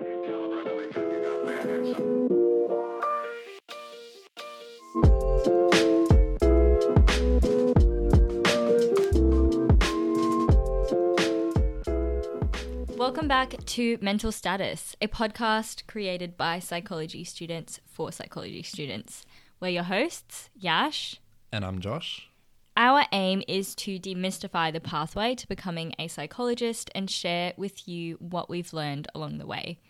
Welcome back to Mental Status, a podcast created by psychology students for psychology students. We're your hosts, Yash. And I'm Josh. Our aim is to demystify the pathway to becoming a psychologist and share with you what we've learned along the way.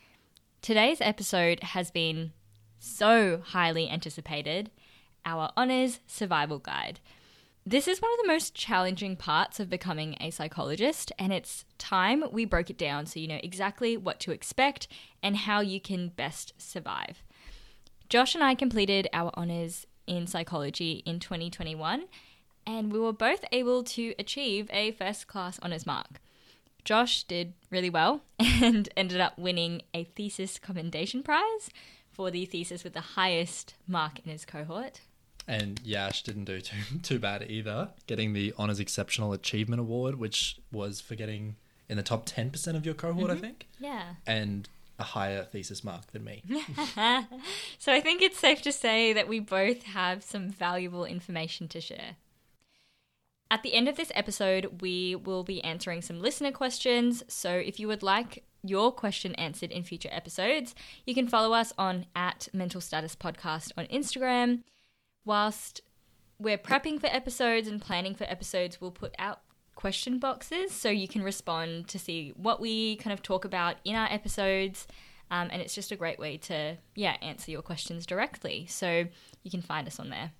Today's episode has been so highly anticipated our Honours Survival Guide. This is one of the most challenging parts of becoming a psychologist, and it's time we broke it down so you know exactly what to expect and how you can best survive. Josh and I completed our honours in psychology in 2021, and we were both able to achieve a first class honours mark. Josh did really well and ended up winning a thesis commendation prize for the thesis with the highest mark in his cohort. And Yash didn't do too too bad either, getting the Honours Exceptional Achievement Award, which was for getting in the top 10% of your cohort, I mm-hmm. think, Yeah. and a higher thesis mark than me. so I think it's safe to say that we both have some valuable information to share. At the end of this episode, we will be answering some listener questions. So if you would like your question answered in future episodes, you can follow us on at Mental Status Podcast on Instagram. Whilst we're prepping for episodes and planning for episodes, we'll put out question boxes so you can respond to see what we kind of talk about in our episodes. Um, and it's just a great way to, yeah, answer your questions directly. So you can find us on there.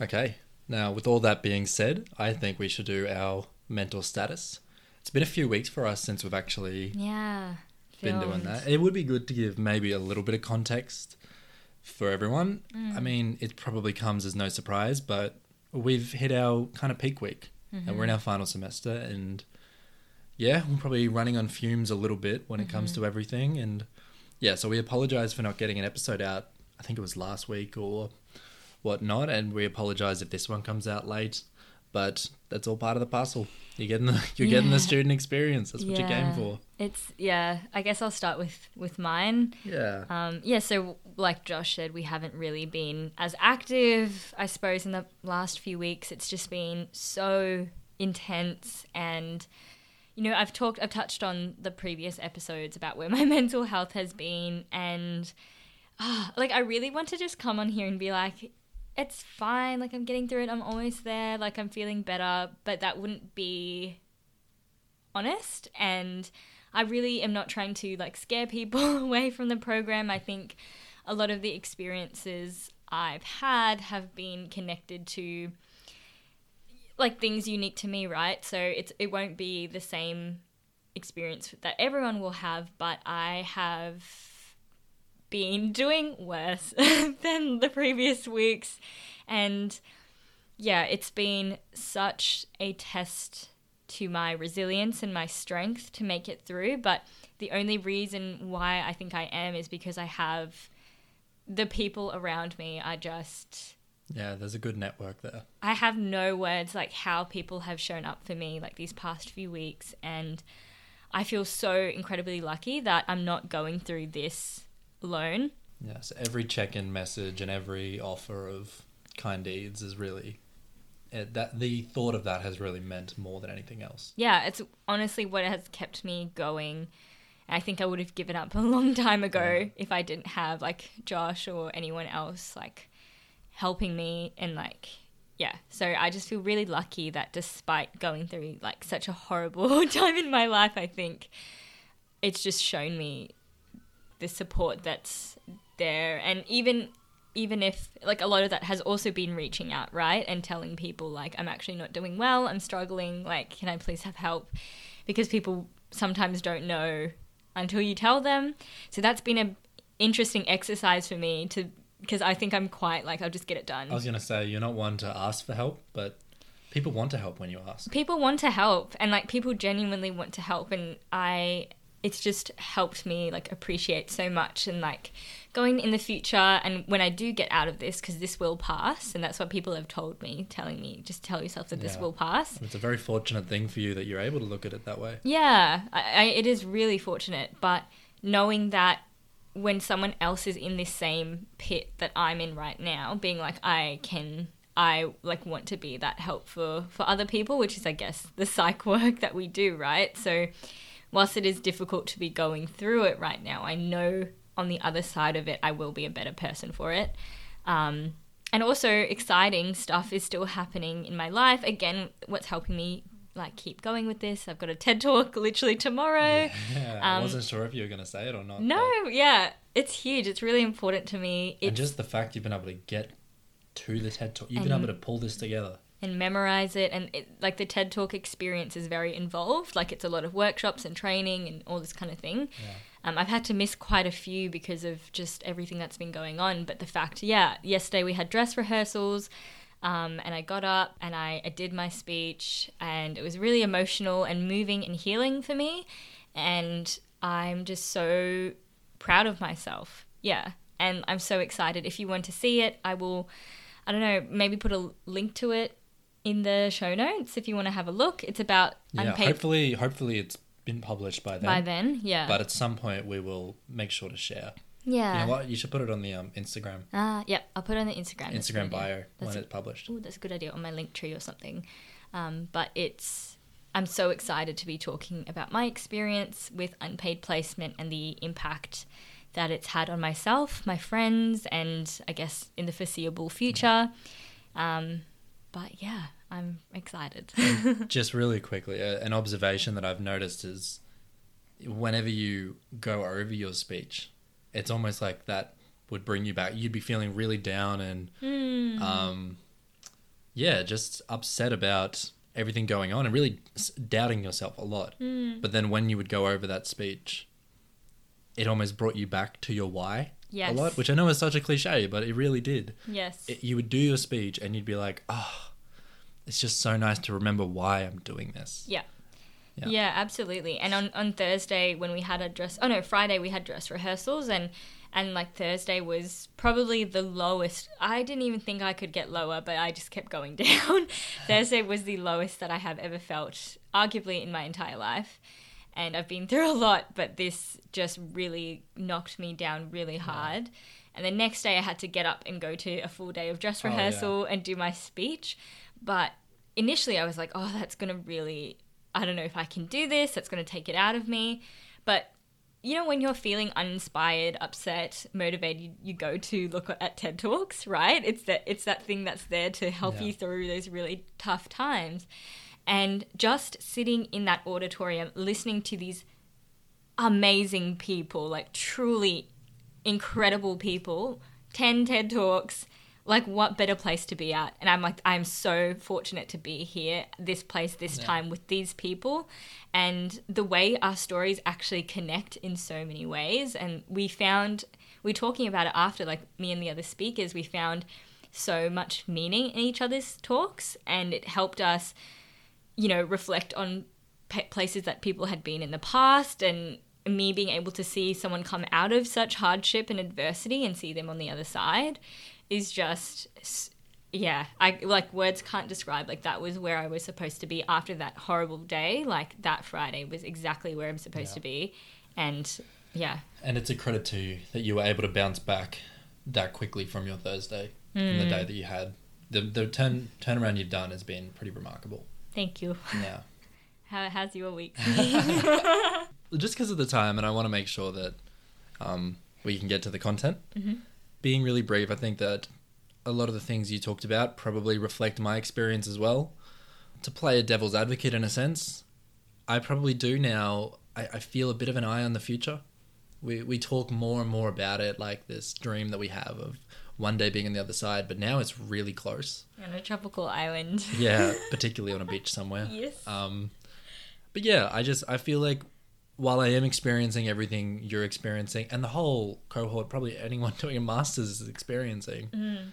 Okay, now with all that being said, I think we should do our mental status. It's been a few weeks for us since we've actually Yeah. been doing that. It would be good to give maybe a little bit of context for everyone. I Mm. mean, it probably comes as no surprise, but we've hit our kind of peak week and Mm-hmm. we're in our final semester and yeah, we're probably running on fumes a little bit when it Mm-hmm. comes to everything and yeah, so we apologize for not getting an episode out. I think it was last week or whatnot, and we apologize if this one comes out late. But that's all part of the puzzle. You're getting the you're getting the student experience. That's what Yeah. game for. It's yeah. I guess I'll start with with mine. Yeah. Um, yeah. So like Josh said, we haven't really been as active. I suppose in the last few weeks, it's just been so intense and. You know, I've talked, I've touched on the previous episodes about where my mental health has been, and ah, like I really want to just come on here and be like, it's fine, like I'm getting through it, I'm almost there, like I'm feeling better, but that wouldn't be honest and I really am not trying to like scare people away from the program. I think a lot of the experiences I've had have been connected to like things unique to me, right? So it's it won't be the same experience that everyone will have, but I have been doing worse than the previous weeks and yeah, it's been such a test to my resilience and my strength to make it through. But the only reason why I think I am is because I have the people around me are just. Yeah, there's a good network there. I have no words like how people have shown up for me like these past few weeks. And I feel so incredibly lucky that I'm not going through this alone. Yeah, so every check-in message and every offer of kind deeds is really it, that the thought of that has really meant more than anything else. yeah, it's honestly what has kept me going. I think I would have given up a long time ago if I didn't have like Josh or anyone else like helping me and like yeah. So I just feel really lucky that despite going through like such a horrible time in my life, I think it's just shown me the support that's there. And even even if like a lot of that has also been reaching out right and telling people like i'm actually not doing well. I'm struggling. Like can i please have help? Because people sometimes don't know until you tell them. So that's been a interesting exercise for me to because i think i'm quite like i'll just get it done. I was going to say you're not one to ask for help, but people want to help when you ask. people want to help and like people genuinely want to help and i it's just helped me like appreciate so much and like going in the future and when i do get out of this because this will pass and that's what people have told me telling me just tell yourself that this will pass It's a very fortunate thing for you that you're able to look at it that way. yeah I, I, it is really fortunate but knowing that when someone else is in this same pit that I'm in right now, being like, I can, I like want to be that help for, for other people, which is, I guess, the psych work that we do, right? So, whilst it is difficult to be going through it right now, I know on the other side of it, I will be a better person for it. Um, and also, exciting stuff is still happening in my life. Again, what's helping me like keep going with this. I've got a TED talk literally tomorrow. Yeah, I wasn't sure if you were going to say it or not. Um, No, yeah, it's huge. It's really important to me. It's, and just the fact you've been able to get to the TED talk, you've been able to pull this together. And memorize it and it, like the TED Talk experience is very involved. Like it's a lot of workshops and training and all this kind of thing. Yeah. um, I've had to miss quite a few because of just everything that's been going on but the fact yeah yesterday we had dress rehearsals um, and I got up and I, I did my speech and it was really emotional and moving and healing for me and I'm just so proud of myself. Yeah and I'm so excited. If you want to see it I will I don't know maybe put a link to it in the show notes if you want to have a look. It's about Yeah, unpaid hopefully, hopefully it's been published by then. by then. Yeah. But at some point, we will make sure to share. yeah. You know what? You should put it on the um, Instagram, Ah, yeah. I'll put it on the Instagram. Instagram bio That's when a- it's published. Oh, that's a good idea on my Linktree or something. Um, but it's I'm so excited to be talking about my experience with unpaid placement and the impact that it's had on myself, my friends, and I guess in the foreseeable future. Um, but yeah, I'm excited. Just really quickly, uh, an observation that I've noticed is whenever you go over your speech, it's almost like that would bring you back. You'd be feeling really down and, Hmm. um, yeah, just upset about everything going on and really s- doubting yourself a lot. Hmm. But then when you would go over that speech, it almost brought you back to your why yes. a lot, which I know is such a cliche, but it really did. yes. It, you would do your speech and you'd be like, oh, it's just so nice to remember why I'm doing this. Yeah. Yeah. yeah. absolutely. And on, on Thursday when we had a dress oh no, Friday we had dress rehearsals and and like Thursday was probably the lowest. I didn't even think I could get lower, but I just kept going down. Thursday was the lowest that I have ever felt, arguably in my entire life. And I've been through a lot, but this just really knocked me down really hard. And the next day I had to get up and go to a full day of dress Oh, yeah. rehearsal and do my speech. But initially I was like, oh, that's going to really, I don't know if I can do this. That's going to take it out of me. But you know, when you're feeling uninspired, upset, motivated, you, you go to look at TED Talks, right? It's that it's that thing that's there to help Yeah. you through those really tough times. And just sitting in that auditorium, listening to these amazing people, like truly incredible people, 10 TED Talks, like what better place to be at? And I'm like, I'm so fortunate to be here, this place, this Yeah. time with these people. And the way our stories actually connect in so many ways. And we found, we are talking about it after, like me and the other speakers, we found so much meaning in each other's talks. And it helped us, you know, reflect on pa- places that people had been in the past and me being able to see someone come out of such hardship and adversity and see them on the other side is just yeah i like words can't describe like that was where i was supposed to be after that horrible day like that friday was exactly where i'm supposed Yeah. to be and yeah And it's a credit to you that you were able to bounce back that quickly from your Thursday, from the Mm. day that you had. The, the turn turnaround you've done has been pretty remarkable. Thank you Yeah. how has your week just because of the time, and I want to make sure that um, we can get to the content. Mhm. Being really brief, I think that a lot of the things you talked about probably reflect my experience as well. To play a devil's advocate in a sense, I probably do now. I, I feel a bit of an eye on the future. We we talk more and more about it, like this dream that we have of one day being on the other side, but now it's really close. on a tropical island Yeah, particularly on a beach somewhere. yes Um, but yeah, I just I feel like while I am experiencing everything you're experiencing, and the whole cohort, probably anyone doing a master's is experiencing, Mm.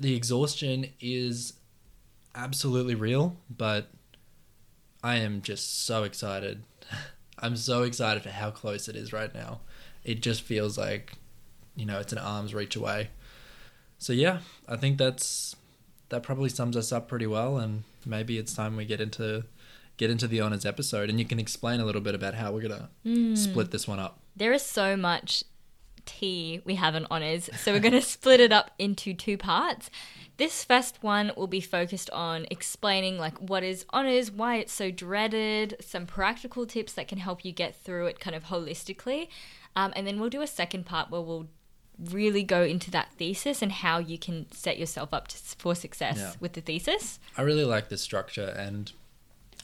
the exhaustion is absolutely real. But I am just so excited. I'm so excited for how close it is right now. It just feels like, you know, it's an arm's reach away. So yeah, I think that's that probably sums us up pretty well, and maybe it's time we get into get into the honors episode, and you can explain a little bit about how we're gonna Mm. split this one up. there is so much tea we have in honors, so we're going to split it up into two parts. This first one will be focused on explaining like what is honors, why it's so dreaded, some practical tips that can help you get through it kind of holistically. Um, and then we'll do a second part where we'll really go into that thesis and how you can set yourself up to, for success Yeah. with the thesis. I really like this structure and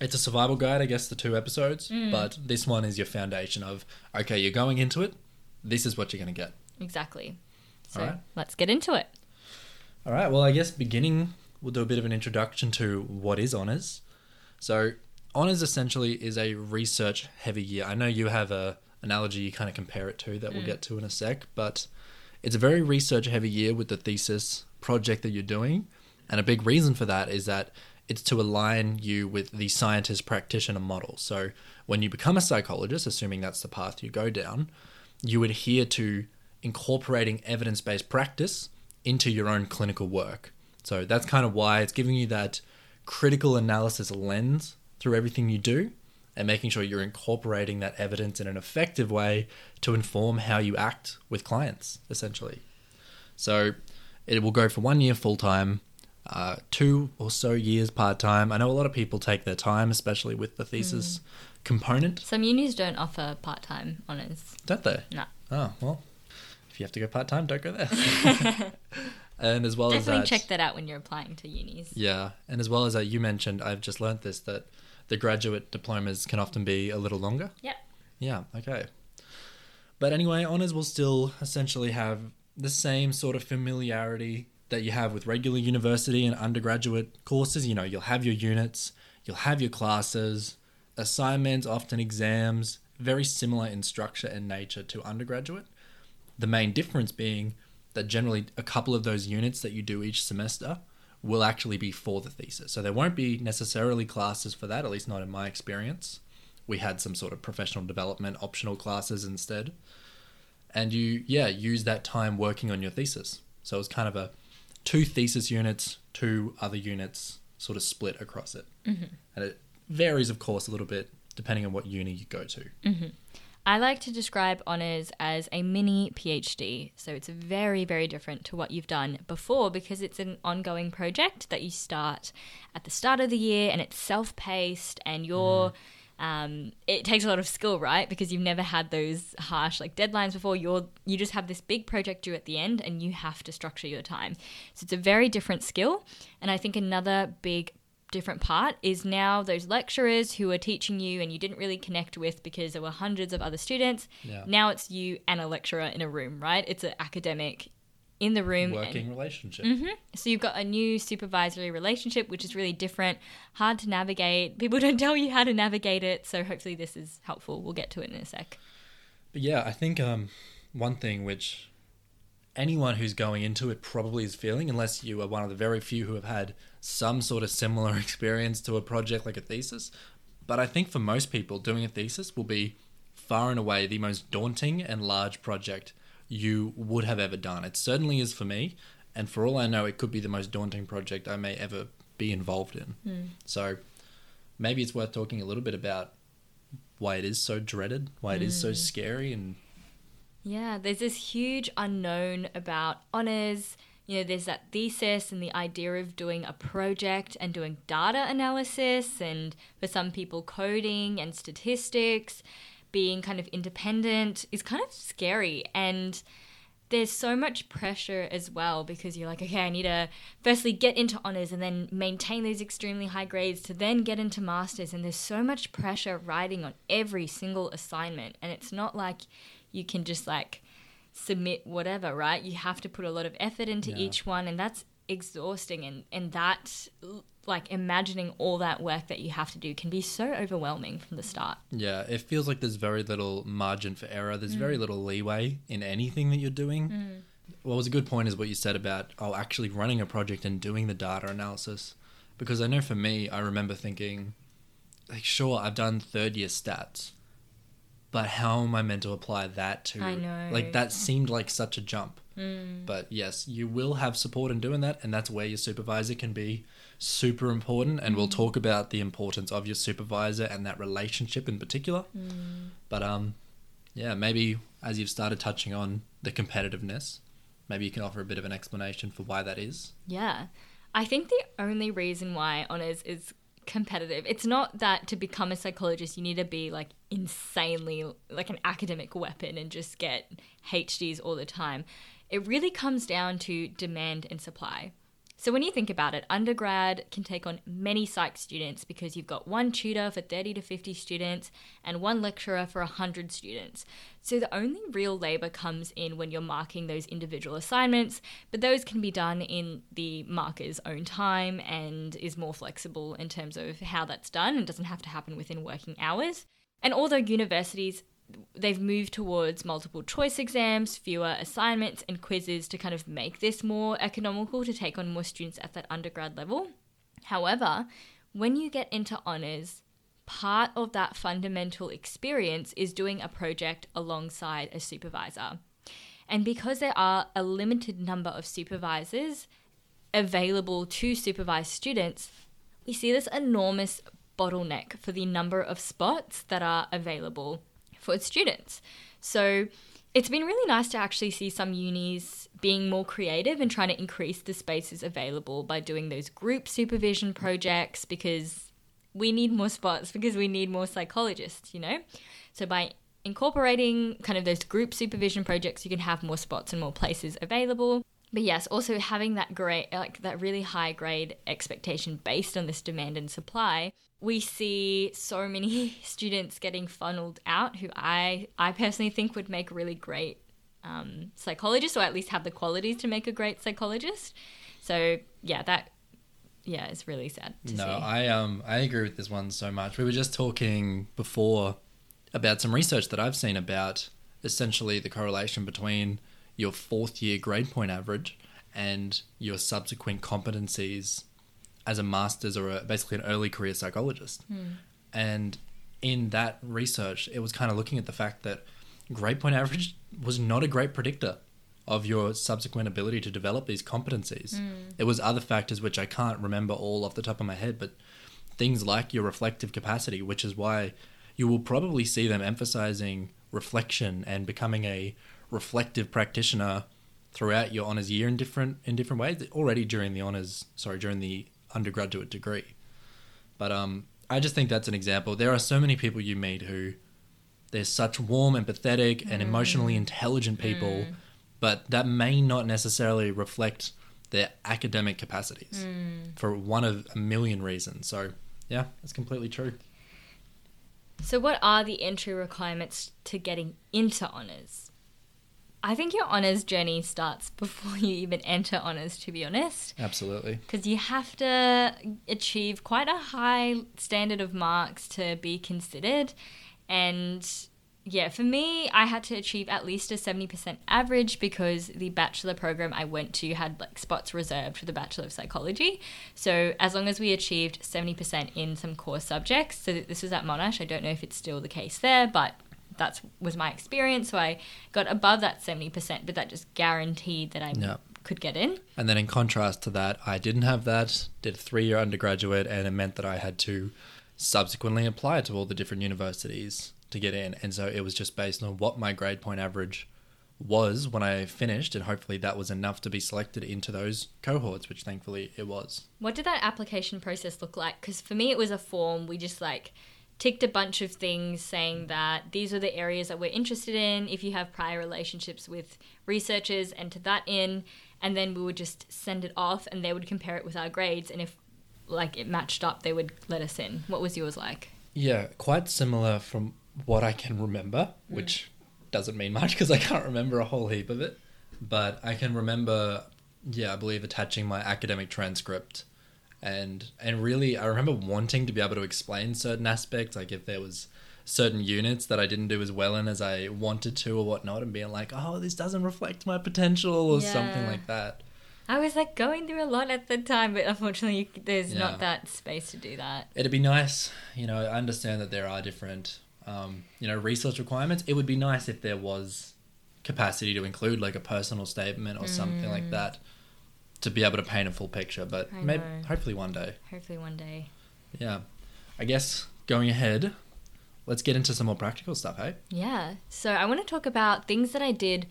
it's a survival guide, I guess, the two episodes, mm. but this one is your foundation of okay, you're going into it, this is what you're going to get. Exactly. So Alright. let's get into it. All right, well, I guess beginning, we'll do a bit of an introduction to what is honours. So, honours essentially is a research heavy year. I know you have a analogy you kind of compare it to that we'll mm. get to in a sec, but it's a very research heavy year with the thesis project that you're doing. And a big reason for that is that it's to align you with the scientist practitioner model. So, when you become a psychologist, assuming that's the path you go down, you adhere to incorporating evidence based practice into your own clinical work. So that's kind of why it's giving you that critical analysis lens through everything you do and making sure you're incorporating that evidence in an effective way to inform how you act with clients, essentially. So it will go for one year full time, uh, two or so years part time. I know a lot of people take their time, especially with the thesis component, Some unis don't offer part time honors. don't they? No. Oh, well, if you have to go part time, don't go there. and as well Definitely as that, check that out when you're applying to unis. yeah, and as well as that, you mentioned, I've just learnt this that the graduate diplomas can often be a little longer. Yep. Yeah, okay. But anyway, honours will still essentially have the same sort of familiarity that you have with regular university and undergraduate courses. You know, you'll have your units, you'll have your classes, assignments, often exams, very similar in structure and nature to undergraduate. The main difference being that generally a couple of those units that you do each semester will actually be for the thesis. So there won't be necessarily classes for that, at least not in my experience. We had some sort of professional development optional classes instead. And you, yeah, use that time working on your thesis. So it's kind of a two thesis units, two other units sort of split across it. Mm-hmm. And it varies, of course, a little bit depending on what uni you go to. I like to describe honours as a mini PhD. So it's very, very different to what you've done before because it's an ongoing project that you start at the start of the year and it's self paced and you're. Um, it takes a lot of skill, right? Because you've never had those harsh like deadlines before. You're you just have this big project due at the end, and you have to structure your time. So it's a very different skill. And I think another big different part is now those lecturers who are teaching you and you didn't really connect with because there were hundreds of other students. Yeah. Now it's you and a lecturer in a room, right? It's an academic in the room. and- Working relationship. so you've got a new supervisory relationship, which is really different, hard to navigate. People don't tell you how to navigate it. So hopefully this is helpful. We'll get to it in a sec. But yeah, I think um, one thing which anyone who's going into it probably is feeling, unless you are one of the very few who have had some sort of similar experience to a project like a thesis. But I think for most people, doing a thesis will be far and away the most daunting and large project you would have ever done. It certainly is for me, and for all I know, it could be the most daunting project I may ever be involved in. Hmm. So maybe it's worth talking a little bit about why it is so dreaded, why it is so hmm. scary, and Yeah, there's this huge unknown about honors. You know, there's that thesis and the idea of doing a project and doing data analysis, and for some people, coding and statistics, being kind of independent is kind of scary. And there's so much pressure as well because you're like, okay, I need to firstly get into honors and then maintain these extremely high grades to then get into masters. And there's so much pressure riding on every single assignment. And it's not like you can just like submit whatever, right? You have to put a lot of effort into Yeah. each one. And that's exhausting. And, and that, like, imagining all that work that you have to do can be so overwhelming from the start. Yeah, it feels like there's very little margin for error. There's very mm. little leeway in anything that you're doing. Mm. What was a good point is what you said about oh, actually running a project and doing the data analysis. Because I know for me, I remember thinking, like, sure, I've done third year stats, but how am I meant to apply that to? I know. Like that seemed like such a jump. Hmm. But yes, you will have support in doing that, and that's where your supervisor can be super important. And we'll hmm. talk about the importance of your supervisor and that relationship in particular. Hmm. But um, yeah, maybe as you've started touching on the competitiveness, maybe you can offer a bit of an explanation for why that is. Yeah. I think the only reason why honors is competitive, it's not that to become a psychologist you need to be like insanely like an academic weapon and just get HDs all the time. It really comes down to demand and supply. So when you think about it, undergrad can take on many psych students because you've got one tutor for 30 to 50 students and one lecturer for 100 students. So the only real labor comes in when you're marking those individual assignments, but those can be done in the marker's own time and is more flexible in terms of how that's done and doesn't have to happen within working hours. And although universities they've moved towards multiple choice exams, fewer assignments and quizzes to kind of make this more economical to take on more students at that undergrad level. However, when you get into honours, part of that fundamental experience is doing a project alongside a supervisor. And because there are a limited number of supervisors available to supervise students, we see this enormous bottleneck for the number of spots that are available for its students. So it's been really nice to actually see some unis being more creative and trying to increase the spaces available by doing those group supervision projects because we need more spots because we need more psychologists, you know? So by incorporating kind of those group supervision projects, you can have more spots and more places available. But yes, also having that great, like that really high grade expectation based on this demand and supply we see so many students getting funneled out who I, I personally think would make really great um, psychologists or at least have the qualities to make a great psychologist. So yeah, that yeah, it's really sad to no, see. I um I agree with this one so much. We were just talking before about some research that I've seen about essentially the correlation between your fourth year grade point average and your subsequent competencies as a master's or a, basically an early career psychologist. Hmm. And in that research, it was kind of looking at the fact that grade point average was not a great predictor of your subsequent ability to develop these competencies. Hmm. It was other factors which I can't remember all off the top of my head, but things like your reflective capacity, which is why you will probably see them emphasizing reflection and becoming a reflective practitioner throughout your honors year in different in different ways already during the honors sorry during the undergraduate degree. But um, I just think that's an example. There are so many people you meet who they're such warm, empathetic, and mm. emotionally intelligent people, mm. but that may not necessarily reflect their academic capacities mm. for one of a million reasons. So, yeah, that's completely true. So, what are the entry requirements to getting into honours? I think your honours journey starts before you even enter honours, to be honest. Absolutely. Because you have to achieve quite a high standard of marks to be considered. And yeah, for me, I had to achieve at least a 70% average because the bachelor program I went to had like spots reserved for the Bachelor of Psychology. So as long as we achieved 70% in some core subjects, so this was at Monash, I don't know if it's still the case there, but that was my experience. So I got above that 70%, but that just guaranteed that I Yeah. could get in. And then in contrast to that, I didn't have that, did a three year undergraduate, and it meant that I had to subsequently apply to all the different universities to get in. And so it was just based on what my grade point average was when I finished, and hopefully that was enough to be selected into those cohorts, which thankfully it was. What did that application process look like? Because for me, it was a form. We just like ticked a bunch of things saying that these are the areas that we're interested in. If you have prior relationships with researchers, enter that in. And then we would just send it off and they would compare it with our grades. And if like it matched up, they would let us in. What was yours like? Yeah, quite similar from what I can remember, mm. which doesn't mean much because I can't remember a whole heap of it. But I can remember, yeah, I believe attaching my academic transcript, and and really, I remember wanting to be able to explain certain aspects, like if there was certain units that I didn't do as well in as I wanted to or whatnot, and being like, oh, this doesn't reflect my potential or something like that. I was like going through a lot at the time, but unfortunately, there's Yeah. not that space to do that. It'd be nice, you know, I understand that there are different, um, you know, research requirements. It would be nice if there was capacity to include like a personal statement or something like that to be able to paint a full picture. But I maybe, know. hopefully one day. Hopefully, one day. Yeah. I guess going ahead, let's get into some more practical stuff, hey? Yeah. So I want to talk about things that I did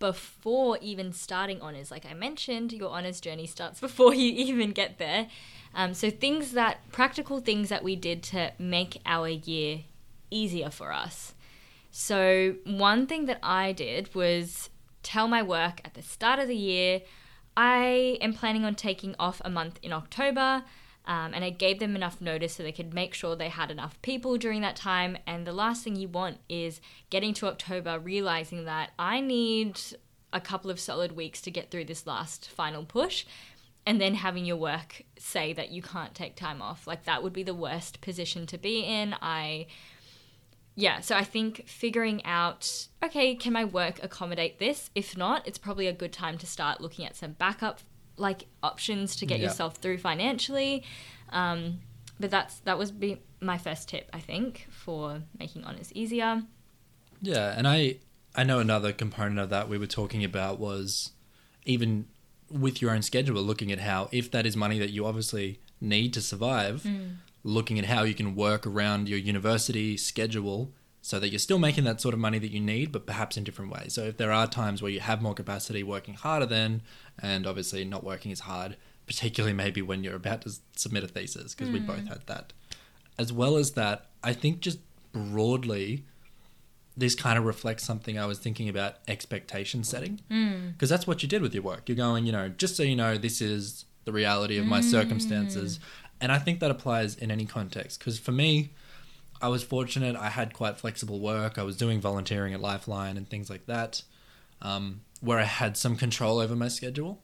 before even starting honors. Like I mentioned, your honors journey starts before you even get there. Um, so things that practical things that we did to make our year easier for us. So one thing that I did was tell my work at the start of the year. I am planning on taking off a month in October. Um, and I gave them enough notice so they could make sure they had enough people during that time. And the last thing you want is getting to October, realizing that I need a couple of solid weeks to get through this last final push, and then having your work say that you can't take time off. Like, that would be the worst position to be in. I. Yeah, so I think figuring out, okay, can my work accommodate this? If not, it's probably a good time to start looking at some backup like options to get Yeah. yourself through financially. Um, but that's that was be my first tip, I think, for making honors easier. Yeah, and I I know another component of that we were talking about was even with your own schedule, looking at how if that is money that you obviously need to survive, looking at how you can work around your university schedule so that you're still making that sort of money that you need, but perhaps in different ways. So if there are times where you have more capacity working harder then, and obviously not working as hard, particularly maybe when you're about to submit a thesis, because we hmm. both had that. As well as that, I think just broadly, this kind of reflects something I was thinking about expectation setting. Hmm. Because that's what you did with your work. You're going, you know, just so you know, this is the reality of my hmm. circumstances. And I think that applies in any context. Because for me, I was fortunate. I had quite flexible work. I was doing volunteering at Lifeline and things like that, um, where I had some control over my schedule.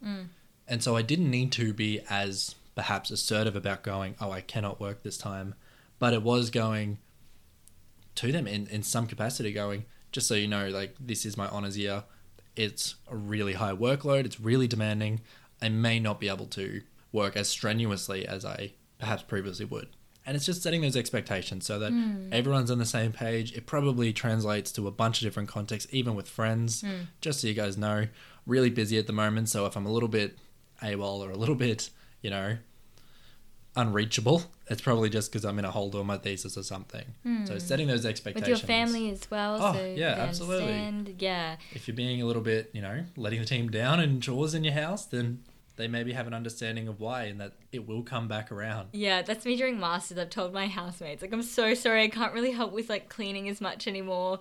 And so I didn't need to be as perhaps assertive about going, oh, I cannot work this time. But it was going to them in, in some capacity, going, just so you know, like, this is my honors year. It's a really high workload. It's really demanding. I may not be able to work as strenuously as I perhaps previously would. And it's just setting those expectations so that hmm. everyone's on the same page. It probably translates to a bunch of different contexts, even with friends. Hmm. Just so you guys know, really busy at the moment. So if I'm a little bit AWOL or a little bit, you know, unreachable, it's probably just because I'm in a hold on my thesis or something. So hmm. setting those expectations. With your family as well. Oh, so yeah, absolutely. understand. Yeah. If you're being a little bit, you know, letting the team down in chores in your house, then they maybe have an understanding of why and that it will come back around. Yeah, that's me during masters. I've told my housemates, like, I'm so sorry, I can't really help with like cleaning as much anymore.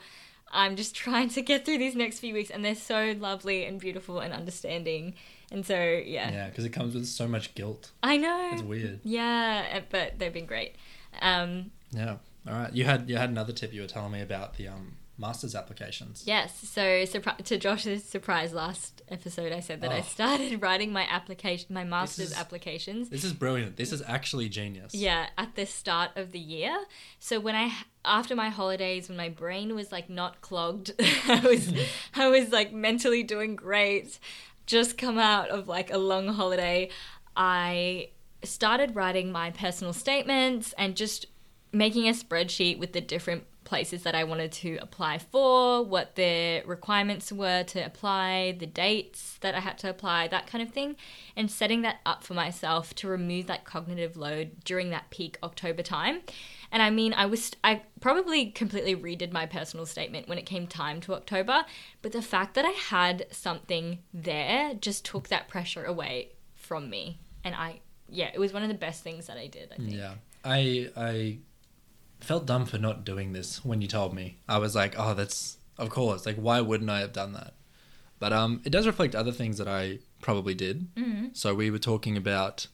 I'm just trying to get through these next few weeks, and they're so lovely and beautiful and understanding. And so, yeah, Yeah, because it comes with so much guilt. I know. It's weird. Yeah, but they've been great. Um, Yeah. All right. You had you had another tip you were telling me about the um masters applications. yes, so surpri- to Josh's surprise last episode, I said that I Oh. started writing my application, my master's is- applications. This is brilliant. This is actually genius. Yeah, at the start of the year. So when I after my holidays when my brain was like not clogged, I was I was like mentally doing great. Just come out of like a long holiday, I started writing my personal statements and just making a spreadsheet with the different places that I wanted to apply for, what the requirements were to apply, the dates that I had to apply, that kind of thing, and setting that up for myself to remove that cognitive load during that peak October time. And I mean, I was I probably completely redid my personal statement when it came time to October, but the fact that I had something there just took that pressure away from me. And I yeah, it was one of the best things that I did, I think. Yeah. I I felt dumb for not doing this when you told me. I was like, "Oh, that's of course. Like why wouldn't I have done that?" But um it does reflect other things that I probably did. Mm-hmm. So we were talking about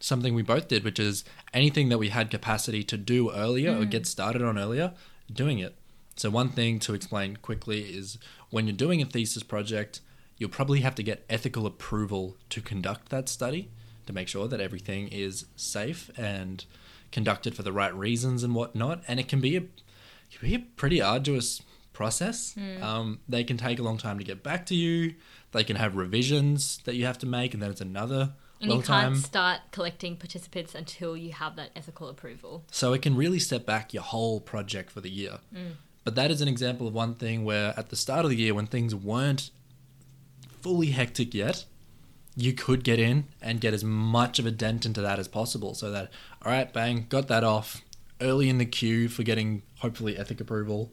something we both did, which is anything that we had capacity to do earlier or get started on earlier, doing it. So one thing to explain quickly is when you're doing a thesis project, you'll probably have to get ethical approval to conduct that study to make sure that everything is safe and conducted for the right reasons and whatnot. And it can be a, can be a pretty arduous process. Um, they can take a long time to get back to you. They can have revisions that you have to make, and then it's another And long you can't time. start collecting participants until you have that ethical approval. So it can really set back your whole project for the year. But that is an example of one thing where at the start of the year, when things weren't fully hectic yet, you could get in and get as much of a dent into that as possible. So that, all right, bang, got that off. early in the queue for getting hopefully ethic approval,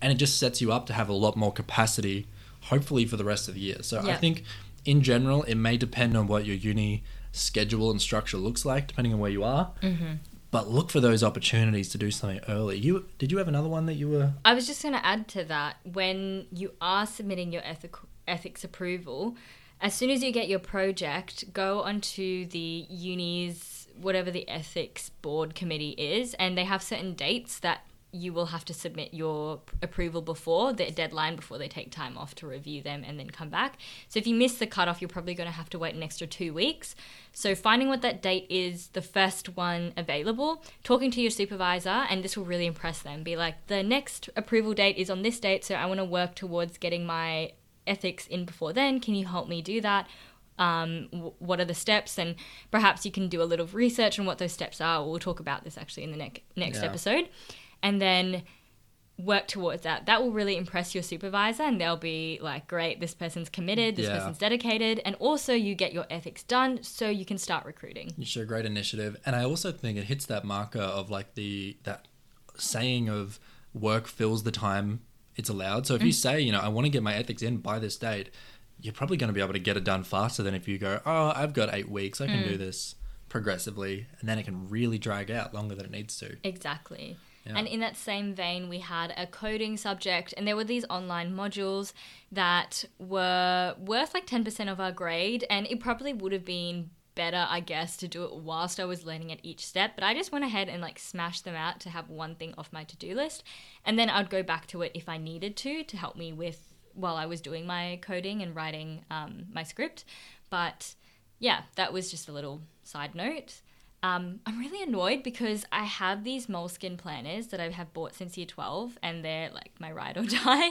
and it just sets you up to have a lot more capacity, hopefully for the rest of the year. So I think in general it may depend on what your uni schedule and structure looks like, depending on where you are. Mm-hmm. But look for those opportunities to do something early. You did you have another one that you were? I was just going to add to that when you are submitting your ethic, ethics approval, as soon as you get your project, go onto the uni's whatever the ethics board committee is, and they have certain dates that you will have to submit your approval before the deadline before they take time off to review them and then come back. So if you miss the cutoff, you're probably going to have to wait an extra two weeks. So finding what that date is, the first one available, talking to your supervisor, and this will really impress them. Be like, the next approval date is on this date, so I want to work towards getting my ethics in before then. Can you help me do that? Um, w- what are the steps? And perhaps you can do a little research on what those steps are. We'll talk about this actually in the ne- next Yeah. episode. And then work towards that. That will really impress your supervisor, and they'll be like, great, this person's committed, this Yeah. person's dedicated. And also, you get your ethics done so you can start recruiting. You show great initiative, and I also think it hits that marker of like the that saying of work fills the time it's allowed. So if you mm. say, you know, I want to get my ethics in by this date, you're probably going to be able to get it done faster than if you go, oh, I've got eight weeks, I can do mm. this progressively, and then it can really drag out longer than it needs to. Exactly. Yeah. And in that same vein, we had a coding subject, and there were these online modules that were worth like 10% of our grade, and it probably would have been better, I guess, to do it whilst I was learning at each step. But I just went ahead and like smashed them out to have one thing off my to do list, and then I'd go back to it if I needed to to help me with while I was doing my coding and writing um, my script. But yeah, that was just a little side note. Um, I'm really annoyed because I have these Moleskine planners that I have bought since year 12 and they're like my ride or die.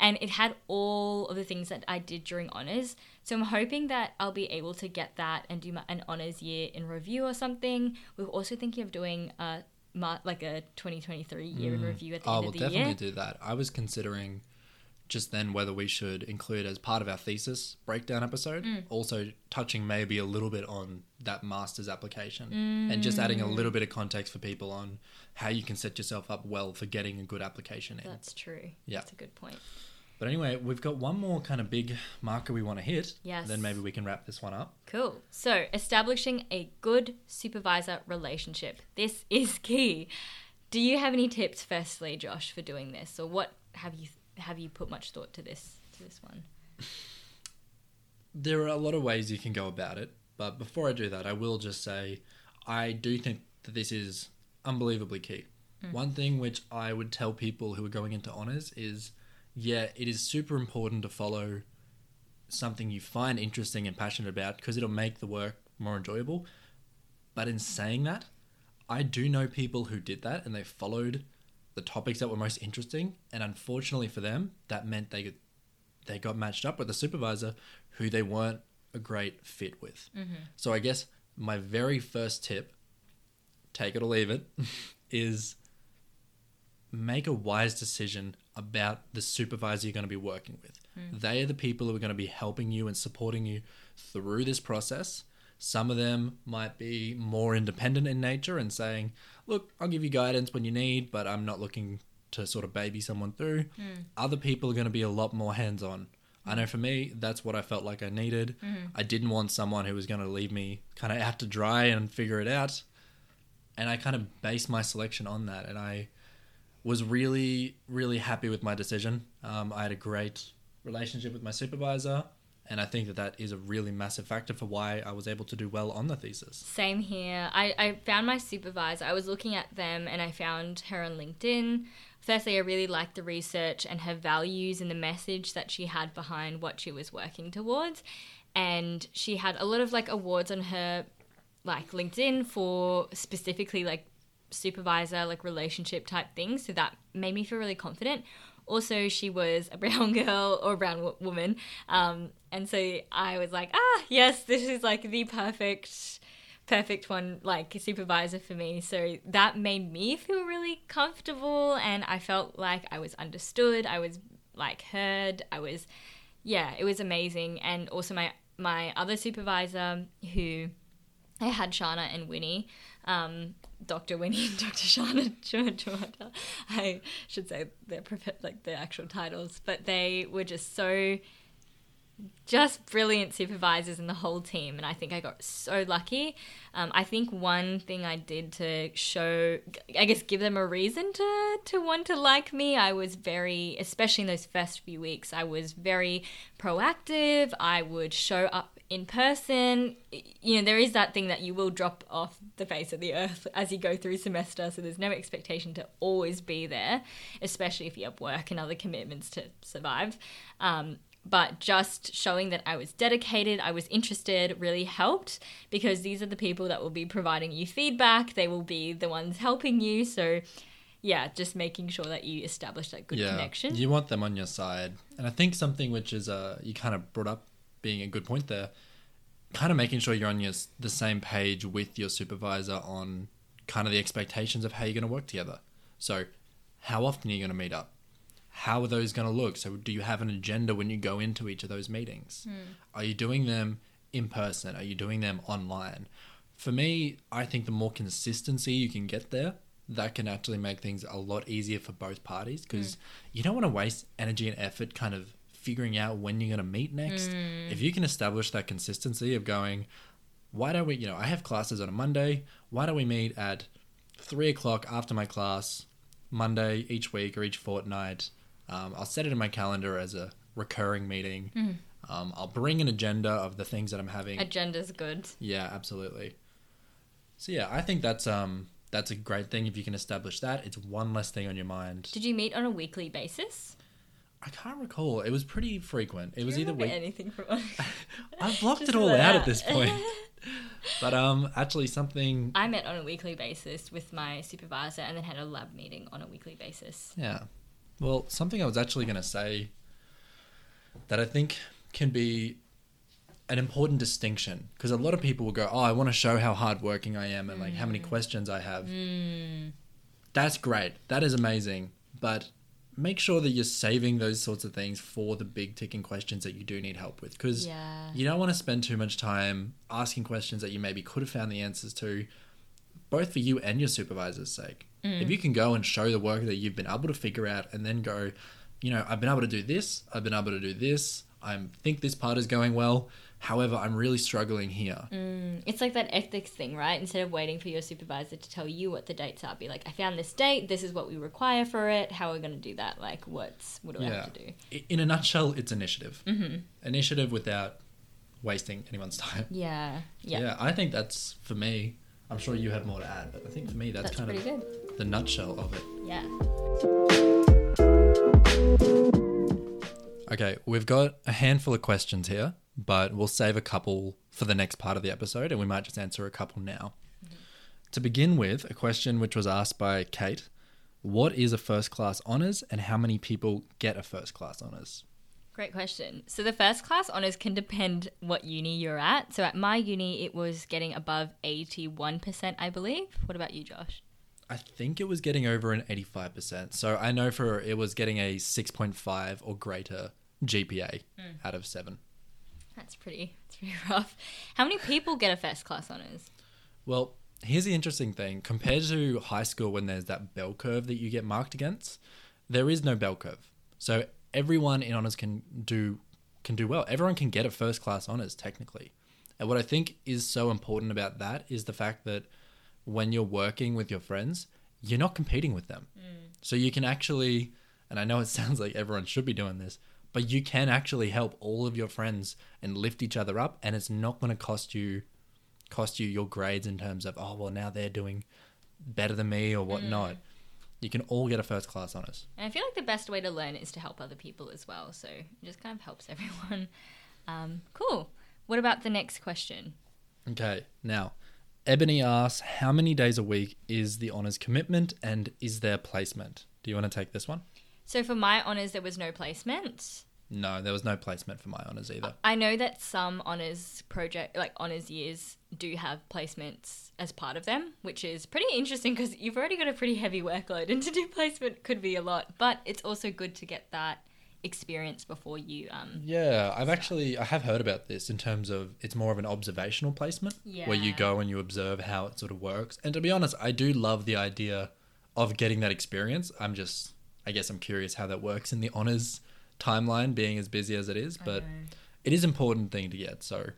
And it had all of the things that I did during honours. So I'm hoping that I'll be able to get that and do my, an honours year in review or something. We're also thinking of doing a, like a 2023 year in review at the Oh, end we'll of the year. I will definitely do that. I was considering just then whether we should include as part of our thesis breakdown episode, Mm. also touching maybe a little bit on that master's application and just adding a Mm. little bit of context for people on how you can set yourself up well for getting a good application in. That's true. Yeah. That's a good point. But anyway, we've got one more kind of big marker we want to hit. Yes. Then maybe we can wrap this one up. Cool. So, establishing a good supervisor relationship. This is key. Do you have any tips, firstly, Josh, for doing this, or what have you have you put much thought to this to this one? There are a lot of ways you can go about it, but before I do that, I will just say I do think that this is unbelievably key. Mm. One thing which I would tell people who are going into honors is yeah, it is super important to follow something you find interesting and passionate about because it'll make the work more enjoyable. But in saying that, I do know people who did that and they followed the topics that were most interesting, and unfortunately for them, that meant they they got matched up with a supervisor who they weren't a great fit with. Mm-hmm. So I guess my very first tip, take it or leave it, is make a wise decision about the supervisor you're going to be working with. Hmm. They are the people who are going to be helping you and supporting you through this process. Some of them might be more independent in nature and saying, Look, I'll give you guidance when you need, but I'm not looking to sort of baby someone through. Hmm. Other people are going to be a lot more hands on. I know for me, that's what I felt like I needed. Hmm. I didn't want someone who was going to leave me kind of out to dry and figure it out. And I kind of based my selection on that. And I was really, really happy with my decision. Um, I had a great relationship with my supervisor. And I think that that is a really massive factor for why I was able to do well on the thesis. Same here. I, I found my supervisor. I was looking at them and I found her on LinkedIn. Firstly, I really liked the research and her values and the message that she had behind what she was working towards. And she had a lot of like awards on her like LinkedIn for specifically like supervisor like relationship type thing. So that made me feel really confident. Also, she was a brown girl or a brown wo- woman. Um, and so I was like, ah, yes, this is like the perfect, perfect one, like supervisor for me. So that made me feel really comfortable. And I felt like I was understood. I was like heard. I was, yeah, it was amazing. And also my, my other supervisor who I had Shana and Winnie. um, Dr. Winnie and Dr. Shana Chumata. I should say their like their actual titles, but they were just so just brilliant supervisors and the whole team and i think i got so lucky um, i think one thing i did to show i guess give them a reason to to want to like me i was very especially in those first few weeks i was very proactive i would show up in person you know there is that thing that you will drop off the face of the earth as you go through semester so there's no expectation to always be there especially if you have work and other commitments to survive um, but just showing that I was dedicated, I was interested, really helped because these are the people that will be providing you feedback. They will be the ones helping you. So, yeah, just making sure that you establish that good connection. You want them on your side. And I think something which is, uh, you kind of brought up being a good point there, kind of making sure you're on your, the same page with your supervisor on kind of the expectations of how you're going to work together. So, how often are you going to meet up? how are those going to look? So, do you have an agenda when you go into each of those meetings? Mm. Are you doing them in person? Are you doing them online? For me, I think the more consistency you can get there, that can actually make things a lot easier for both parties because mm. you don't want to waste energy and effort kind of figuring out when you're going to meet next. Mm. If you can establish that consistency of going, why don't we, you know, I have classes on a Monday, why don't we meet at three o'clock after my class, Monday each week or each fortnight? Um, I'll set it in my calendar as a recurring meeting. Mm. Um, I'll bring an agenda of the things that I'm having. Agenda's good. Yeah, absolutely. So yeah, I think that's um that's a great thing if you can establish that. It's one less thing on your mind. Did you meet on a weekly basis? I can't recall. It was pretty frequent. It was either week. anything from I've blocked Just it all out at this point. but um, actually, something. I met on a weekly basis with my supervisor and then had a lab meeting on a weekly basis. Yeah. Well, something I was actually going to say that I think can be an important distinction because a lot of people will go, "Oh, I want to show how hardworking I am and like how many questions I have." Mm. That's great. That is amazing. But make sure that you're saving those sorts of things for the big ticking questions that you do need help with because Yeah. you don't want to spend too much time asking questions that you maybe could have found the answers to, both for you and your supervisor's sake. Mm. If you can go and show the work that you've been able to figure out and then go, you know, I've been able to do this, I've been able to do this, I think this part is going well. However, I'm really struggling here. Mm. It's like that ethics thing, right? Instead of waiting for your supervisor to tell you what the dates are, be like, I found this date, this is what we require for it, how are we going to do that? Like, what's, what do I Yeah. have to do? In a nutshell, it's initiative. Mm-hmm. Initiative without wasting anyone's time. Yeah. Yeah. Yeah, I think that's for me. I'm sure you have more to add, but I think for me that's, That's kind of good. the nutshell of it. Yeah. Okay, we've got a handful of questions here, but we'll save a couple for the next part of the episode, and we might just answer a couple now. To begin with, a question which was asked by Kate What is a first class honours, and how many people get a first class honours? Great question. So the first class honors can depend what uni you're at. So at my uni, it was getting above 81%, I believe. What about you, Josh? I think it was getting over an 85%. So I know for it was getting a 6.5 or greater GPA hmm. out of 7. That's pretty, that's pretty rough. How many people get a first class honors? Well, here's the interesting thing. Compared to high school, when there's that bell curve that you get marked against, there is no bell curve. So everyone in honors can do can do well. Everyone can get a first class honors technically. And what I think is so important about that is the fact that when you're working with your friends, you're not competing with them. Mm. So you can actually, and I know it sounds like everyone should be doing this, but you can actually help all of your friends and lift each other up, and it's not going to cost you cost you your grades in terms of oh well now they're doing better than me or whatnot. You can all get a first class honors. And I feel like the best way to learn is to help other people as well. So it just kind of helps everyone. Um, cool. What about the next question? Okay, now Ebony asks how many days a week is the honors commitment and is there placement? Do you want to take this one? So for my honors, there was no placement. No, there was no placement for my honors either. I know that some honors project, like honors years, do have placements as part of them, which is pretty interesting because you've already got a pretty heavy workload, and to do placement could be a lot. But it's also good to get that experience before you. Um, Yeah, I've actually I have heard about this in terms of it's more of an observational placement where you go and you observe how it sort of works. And to be honest, I do love the idea of getting that experience. I'm just I guess I'm curious how that works in the honors timeline being as busy as it is, but it is an important thing to get. So,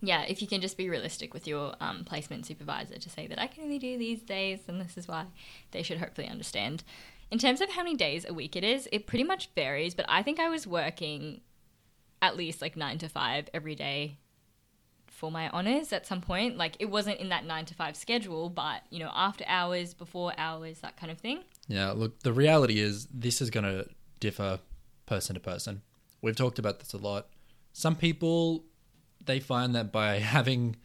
yeah, if you can just be realistic with your um, placement supervisor to say that I can only do these days and this is why, they should hopefully understand. In terms of how many days a week it is, it pretty much varies, but I think I was working at least like nine to five every day for my honors at some point. Like it wasn't in that nine to five schedule, but you know, after hours, before hours, that kind of thing. yeah, look, the reality is this is going to differ person to person. We've talked about this a lot. Some people they find that by having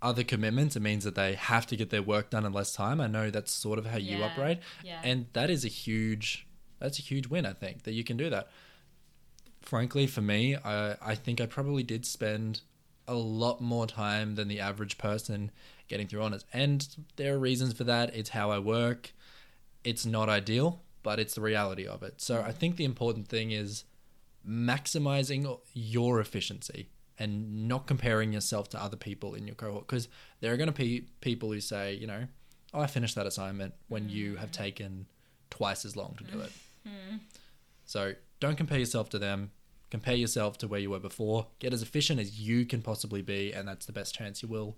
other commitments, it means that they have to get their work done in less time. I know that's sort of how you operate, yeah. and that is a huge that's a huge win. I think that you can do that. Frankly, for me, I I think I probably did spend a lot more time than the average person getting through honors, and there are reasons for that. It's how I work. It's not ideal, but it's the reality of it. So I think the important thing is maximizing your efficiency and not comparing yourself to other people in your cohort because there are going to be people who say, you know, oh, I finished that assignment when you mm. have taken twice as long to do it. Mm-hmm. So don't compare yourself to them. Compare yourself to where you were before. Get as efficient as you can possibly be, and that's the best chance you will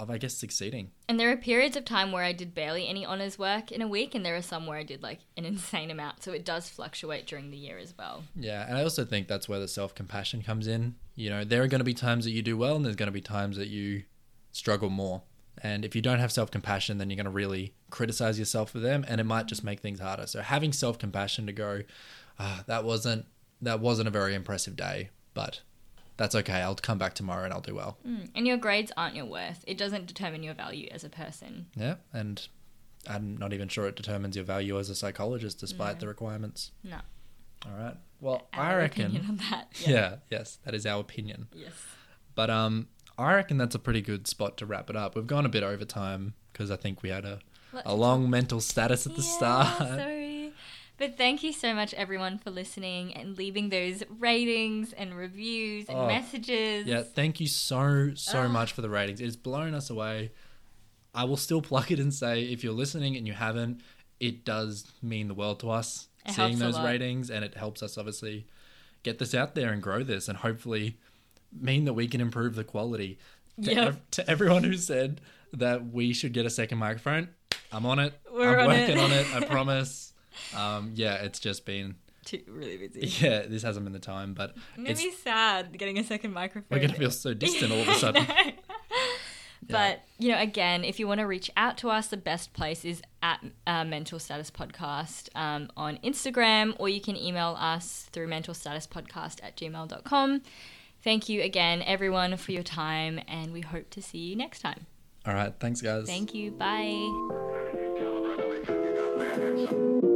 of, I guess, succeeding. And there are periods of time where I did barely any honors work in a week, and there are some where I did like an insane amount. So it does fluctuate during the year as well. Yeah, and I also think that's where the self compassion comes in. You know, there are going to be times that you do well, and there's going to be times that you struggle more. And if you don't have self compassion, then you're going to really criticize yourself for them, and it might just make things harder. So having self compassion to go, ah, that wasn't that wasn't a very impressive day, but that's okay. I'll come back tomorrow and I'll do well. Mm. And your grades aren't your worth. It doesn't determine your value as a person. Yeah, and I'm not even sure it determines your value as a psychologist, despite No. the requirements. No. All right. Well, I reckon. opinion on that. Yeah. Yes, that is our opinion. Yes. But um, I reckon that's a pretty good spot to wrap it up. We've gone a bit over time because I think we had a, Lots a long mental status at the Yeah, start. Sorry. But thank you so much, everyone, for listening and leaving those ratings and reviews and Oh, messages. Yeah, thank you so so Ah. much for the ratings. It's blown us away. I will still plug it and say if you're listening and you haven't, it does mean the world to us It seeing those ratings and it helps us obviously get this out there and grow this and hopefully mean that we can improve the quality. To, Yep. ev- to everyone who said that we should get a second microphone, I'm on it. We're I'm on working it. on it, I promise. Um, yeah, it's just been Too, really busy. yeah, this hasn't been the time, but Maybe it's sad getting a second microphone. we're gonna feel so distant all of a sudden. Know. But you know, again, if you want to reach out to us, the best place is at uh, Mental Status Podcast um, on Instagram, or you can email us through mentalstatuspodcast at gmail.com. Thank you again, everyone, for your time, and we hope to see you next time. All right, thanks guys. Thank you. Bye. You got managed.